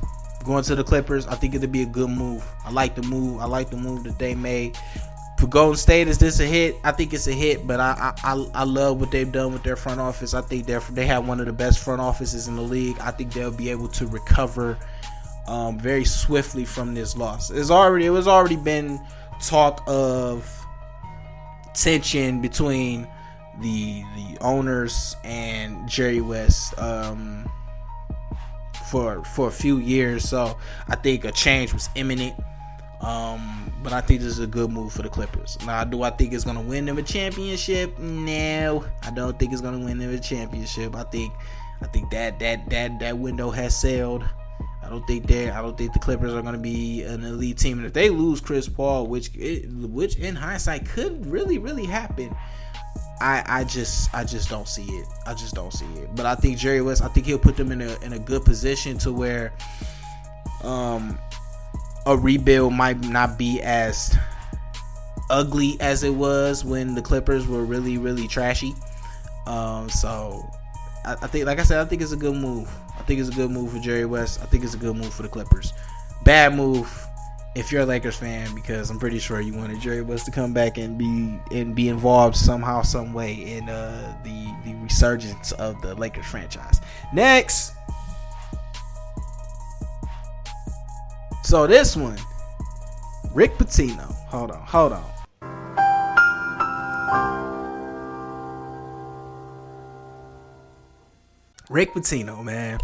B: going to the Clippers, I think it'd be a good move. I like the move. I like the move that they made for Golden State, is this a hit? I think it's a hit, but I, I I love what they've done with their front office. I think they they have one of the best front offices in the league. I think they'll be able to recover um, very swiftly from this loss. It's already it was already been talk of tension between the the owners and Jerry West um, for for a few years. So I think a change was imminent. Um, but I think this is a good move for the Clippers. Now, do I think it's gonna win them a championship? No, I don't think it's gonna win them a championship. I think, I think that that that that window has sailed. I don't think they I don't think the Clippers are going to be an elite team. And if they lose Chris Paul, which which in hindsight could really really happen, I I just I just don't see it. I just don't see it. But I think Jerry West, I think he'll put them in a in a good position to where um a rebuild might not be as ugly as it was when the Clippers were really, really trashy. Um, so I, I, think, like I said, I think it's a good move. I think it's a good move for Jerry West. I think it's a good move for the Clippers. Bad move if you're a Lakers fan, because I'm pretty sure you wanted Jerry West to come back and be and be involved somehow, some way in uh, the the resurgence of the Lakers franchise. Next, so this one, Rick Pitino. Hold on, hold on. Rick Pitino, man.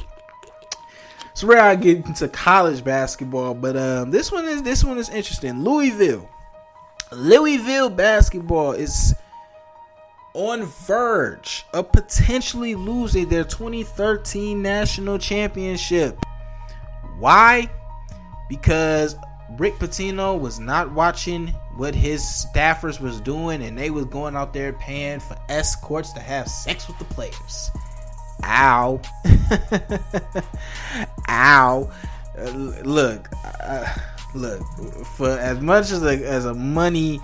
B: It's rare I get into college basketball, but um, this one is this one is interesting. Louisville, Louisville basketball is on verge of potentially losing their 2013 national championship. Why? Because Rick Pitino was not watching what his staffers was doing, and they was going out there paying for escorts to have sex with the players. Ow. Ow. Uh, look, uh, look, for as much as a, as a money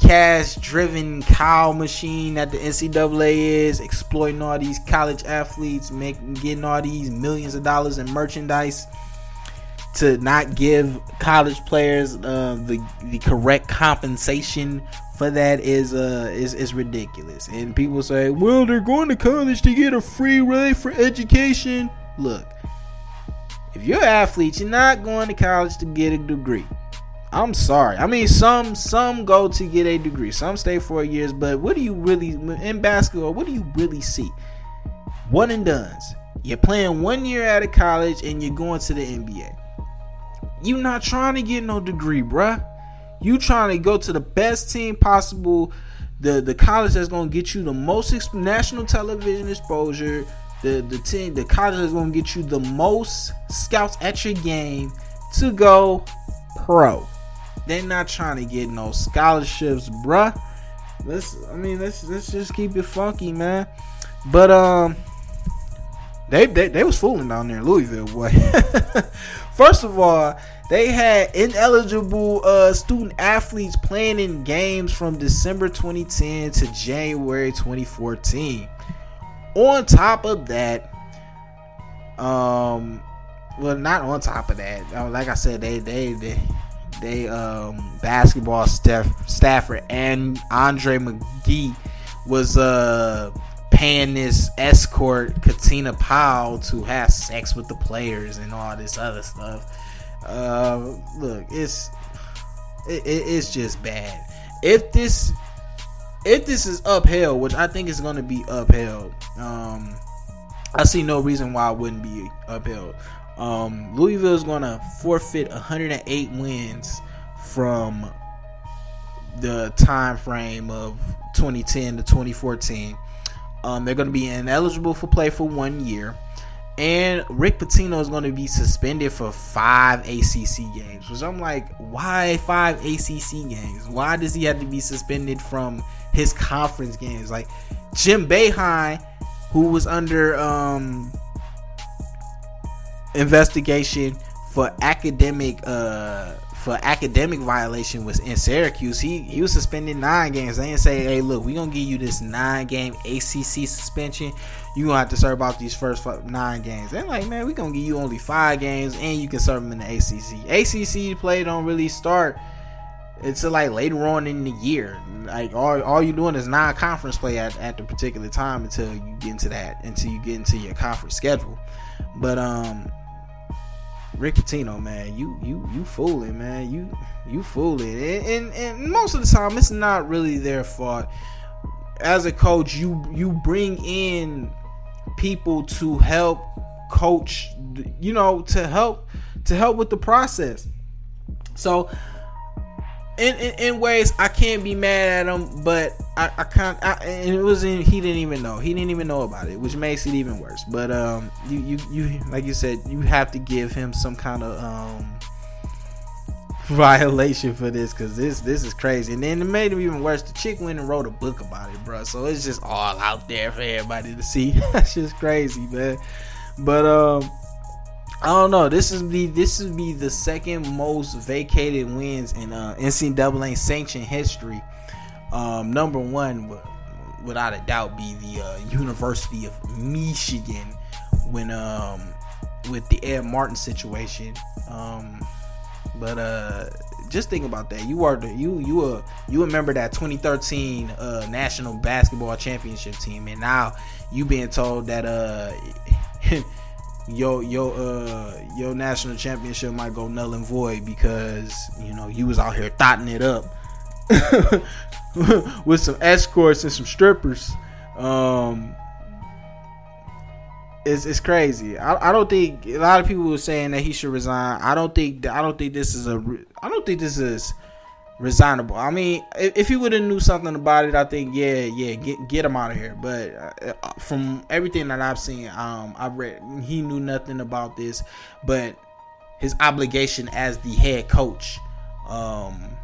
B: cash driven cow machine that the NCAA is, exploiting all these college athletes, making getting all these millions of dollars in merchandise to not give college players uh, the the correct compensation for that is uh is is ridiculous. And people say, "Well, they're going to college to get a free ride for education." Look, if you're an athlete, you're not going to college to get a degree. I'm sorry. I mean, some some go to get a degree. Some stay four years, but what do you really in basketball? What do you really see? One and duns. You're playing one year out of college and you're going to the NBA. You're not trying to get no degree, bruh. You trying to go to the best team possible, the the college that's gonna get you the most exp- national television exposure, the the team, the college that's gonna get you the most scouts at your game to go pro. They're not trying to get no scholarships, bruh. Let's, I mean, let's let's just keep it funky, man. But um, they they, they was fooling down there in Louisville, boy. First of all, they had ineligible uh, student athletes playing in games from December 2010 to January 2014. On top of that, um, well, not on top of that. Uh, like I said, they they they they um basketball staff staffer and Andre McGee was uh paying this escort Katina Powell to have sex with the players and all this other stuff. Uh, look, it's it, it's just bad. If this if this is upheld, which I think is going to be upheld, um, I see no reason why it wouldn't be upheld. Um, Louisville is going to forfeit 108 wins from the time frame of 2010 to 2014. Um, they're going to be ineligible for play for one year. And Rick Pitino is going to be suspended for five ACC games, which I'm like, why five ACC games? Why does he have to be suspended from his conference games? Like Jim Boeheim, who was under um, investigation for academic uh, for academic violation was in Syracuse. He he was suspended nine games. They didn't say, hey, look, we're gonna give you this nine game ACC suspension. You gonna have to serve out these first nine games. They're like, man, we gonna give you only five games, and you can serve them in the ACC. ACC play don't really start until like later on in the year. Like all, all you're doing is non-conference play at, at the particular time until you get into that until you get into your conference schedule. But um Rick Pitino, man, you you you fooling, man. You you fooling, and, and and most of the time it's not really their fault. As a coach, you you bring in people to help coach, you know, to help to help with the process. So in, in, in, ways I can't be mad at him, but I, I can't. I, and it was in, he didn't even know. He didn't even know about it, which makes it even worse. But um, you you you like you said, you have to give him some kind of um violation for this because this this is crazy. And then it made him even worse. The chick went and wrote a book about it, bro. So it's just all out there for everybody to see. That's just crazy, man. But um I don't know. This is the this would be the second most vacated wins in uh, NCAA sanctioned history. Um, number one, without a doubt, be the uh, University of Michigan when um, with the Ed Martin situation. Um, But uh, just think about that. You are the you you uh you remember that 2013 uh national basketball championship team, and now you being told that uh your your uh your national championship might go null and void because you know you was out here thotting it up with some escorts and some strippers. Um, it's, it's crazy. I, I don't think a lot of people were saying that he should resign. I don't think I don't think this is a I don't think this is resignable. I mean, if, he would have knew something about it, I think yeah, yeah, get get him out of here. But uh, from everything that I've seen, um, I've read he knew nothing about this, but his obligation as the head coach, um,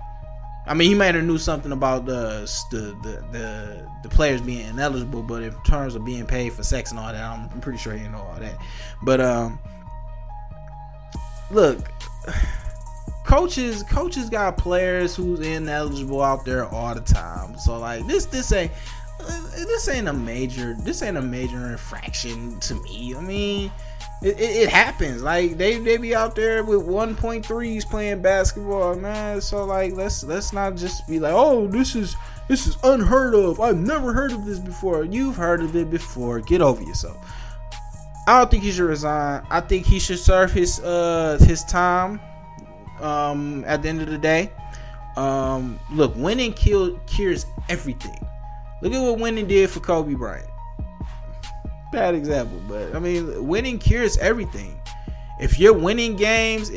B: I mean, he might have knew something about the the, the the the players being ineligible, but in terms of being paid for sex and all that, I'm pretty sure he know all that. But um, look, coaches coaches got players who's ineligible out there all the time. So like this this ain't this ain't a major this ain't a major infraction to me. I mean it, it, it, happens. Like they they be out there with 1.3s playing basketball, man. So like let's let's not just be like, oh, this is this is unheard of. I've never heard of this before. You've heard of it before. Get over yourself. I don't think he should resign. I think he should serve his uh his time. Um, at the end of the day, um, look, winning kill cures everything. Look at what winning did for Kobe Bryant bad example, but I mean, winning cures everything. If you're winning games,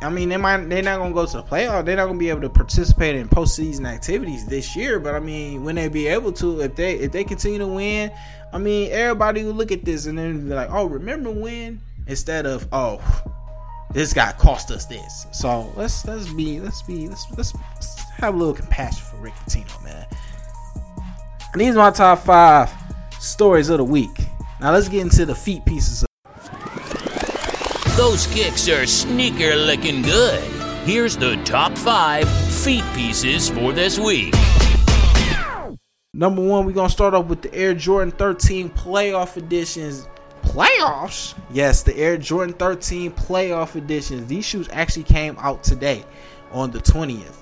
B: I mean, they might they're not gonna go to the playoff. They're not gonna be able to participate in postseason activities this year. But I mean, when they be able to, if they if they continue to win, I mean, everybody will look at this and then be like, "Oh, remember when?" Instead of, "Oh, this guy cost us this." So let's let's be let's be let's let's, let's have a little compassion for Rick Pitino, man. And these are my top five stories of the week. Now let's get into the feet pieces.
A: Those kicks are sneaker looking good. Here's the top five feet pieces for this week.
B: Number one, we're gonna start off with the Air Jordan 13 playoff editions. Playoffs? Yes, the Air Jordan 13 playoff editions. These shoes actually came out today on the 20th.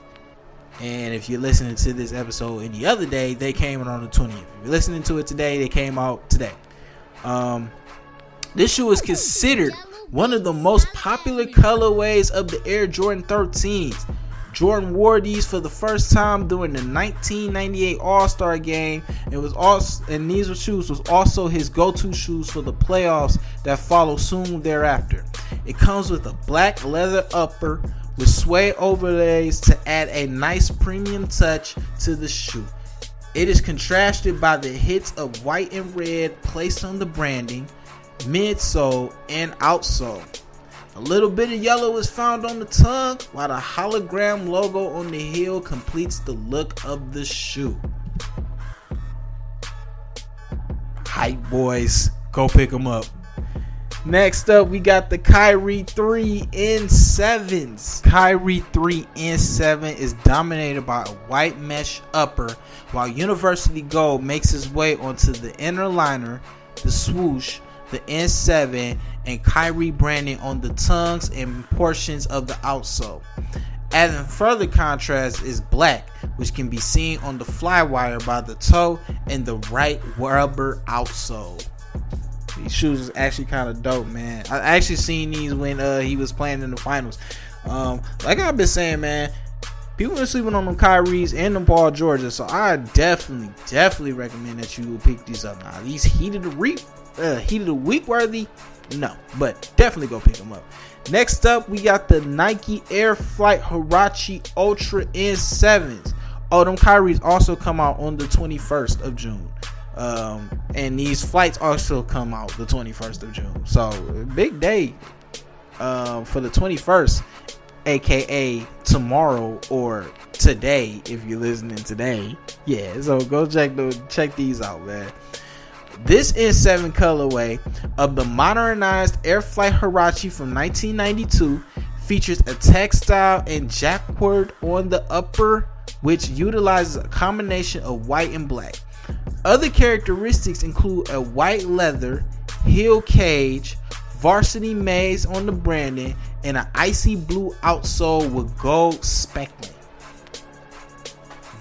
B: And if you're listening to this episode any other day, they came out on the 20th. If you're listening to it today, they came out today. Um, this shoe is considered one of the most popular colorways of the Air Jordan 13s. Jordan wore these for the first time during the 1998 All-Star game. It was also and these shoes was also his go-to shoes for the playoffs that follow soon thereafter. It comes with a black leather upper with suede overlays to add a nice premium touch to the shoe. It is contrasted by the hits of white and red placed on the branding, midsole, and outsole. A little bit of yellow is found on the tongue, while the hologram logo on the heel completes the look of the shoe. Hype boys, go pick them up. Next up, we got the Kyrie 3 N7s. Kyrie 3 N7 is dominated by a white mesh upper, while University Gold makes its way onto the inner liner, the swoosh, the N7, and Kyrie branding on the tongues and portions of the outsole. Adding further contrast is black, which can be seen on the flywire by the toe and the right rubber outsole. These shoes is actually kind of dope, man. I actually seen these when uh, he was playing in the finals. Um, like I've been saying, man, people are sleeping on them Kyrie's and them Paul Georgia. So I definitely, definitely recommend that you pick these up. Now these heated the week, uh, heated the week worthy, no, but definitely go pick them up. Next up, we got the Nike Air Flight Huarache Ultra N7s. Oh, them Kyrie's also come out on the 21st of June. Um, and these flights also come out the 21st of June. So big day uh, for the 21st, aka tomorrow or today if you're listening today. Yeah, so go check the check these out, man. This N7 colorway of the modernized Airflight Huarache from 1992 features a textile and jacquard on the upper, which utilizes a combination of white and black. Other characteristics include a white leather heel cage, varsity maize on the branding, and an icy blue outsole with gold speckling.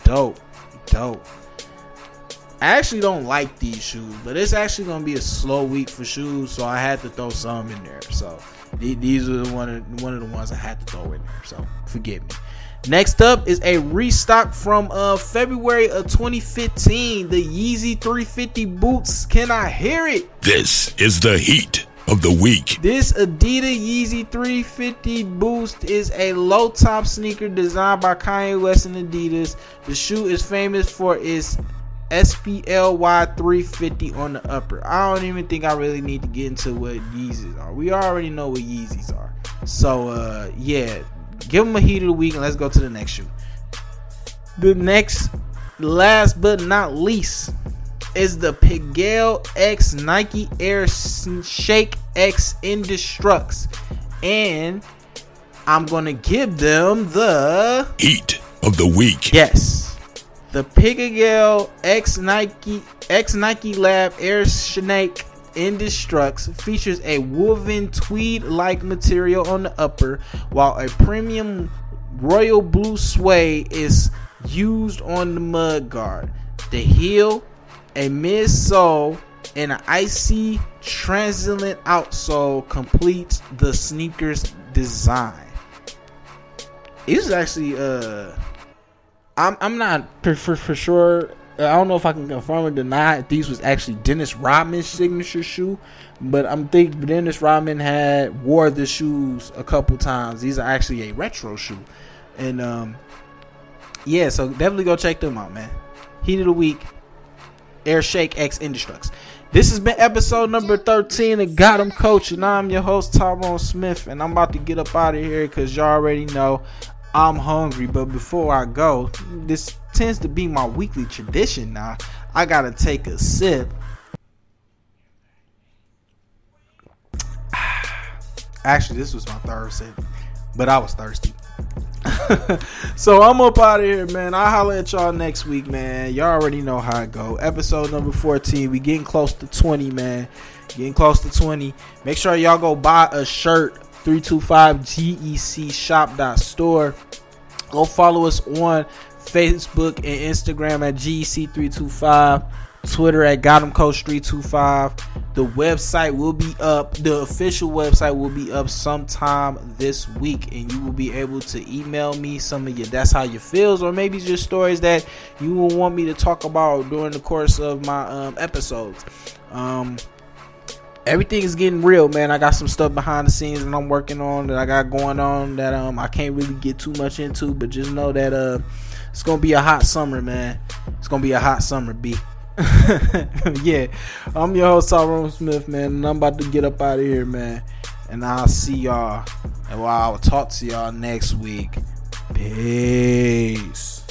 B: Dope, dope. I actually don't like these shoes, but it's actually gonna be a slow week for shoes, so I had to throw some in there. So these are one of one of the ones I had to throw in there. So forgive me. Next up is a restock from uh February of 2015. The Yeezy 350 Boosts. Can I hear it?
D: This is the heat of the week.
B: This Adidas Yeezy 350 Boost is a low top sneaker designed by Kanye West and Adidas. The shoe is famous for its SPLY 350 on the upper. I don't even think I really need to get into what Yeezys are. We already know what Yeezys are. So uh yeah, give them a heat of the week and let's go to the next shoe. The next, last but not least, is the Pigalle X Nike Air Shake X Ndestrukts. And I'm going to give them the
D: heat of the week.
B: Yes. The Pigalle X Nike X Nike Lab Air Shake Ndestrukts features a woven tweed-like material on the upper, while a premium royal blue suede is used on the mud guard. The heel, a midsole, and an icy translucent outsole completes the sneaker's design. Is actually uh I'm I'm not for, for, for sure I don't know if I can confirm or deny if these was actually Dennis Rodman's signature shoe, but I'm thinking Dennis Rodman had wore the shoes a couple times. These are actually a retro shoe, and um, yeah, so definitely go check them out, man. Heat of the week, Air Shake X Ndestrukts. This has been episode number 13 of Got 'em Coach, and I'm your host Tyrone Smith, and I'm about to get up out of here because y'all already know I'm hungry. But before I go, this tends to be my weekly tradition now. I gotta take a sip. Actually, this was my third sip, but I was thirsty. so I'm up out of here, man. I'll holler at y'all next week, man. Y'all already know how it go. Episode number 14. We getting close to 20, man. Getting close to 20. Make sure y'all go buy a shirt. 325 GEC shop.store. Go follow us on Facebook and Instagram at GEC325, Twitter at GotEmCoach325. The website will be up, the official website will be up sometime this week, and you will be able to email me some of your that's how you feels, or maybe just stories that you will want me to talk about during the course of my um, episodes. Um, everything is getting real, man. I got some stuff behind the scenes that I'm working on that I got going on that um I can't really get too much into, but just know that uh it's gonna be a hot summer, man. It's gonna be a hot summer, B. yeah, I'm your host Tyrone Smith, man, and I'm about to get up out of here, man. And I'll see y'all, and well, I'll talk to y'all next week. Peace.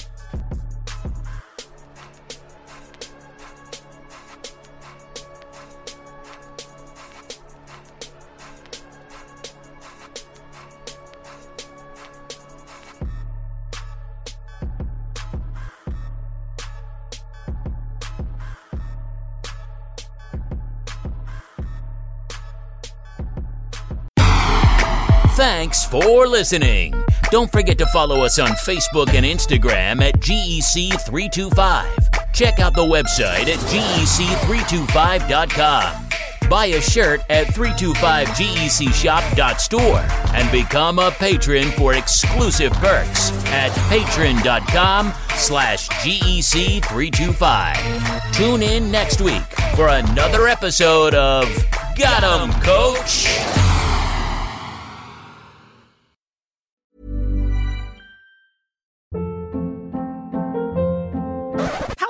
A: Thanks for listening. Don't forget to follow us on Facebook and Instagram at GEC325. Check out the website at GEC325.com. Buy a shirt at 325GECshop.store and become a patron for exclusive perks at patreon.com slash GEC325. Tune in next week for another episode of Got 'em, Coach!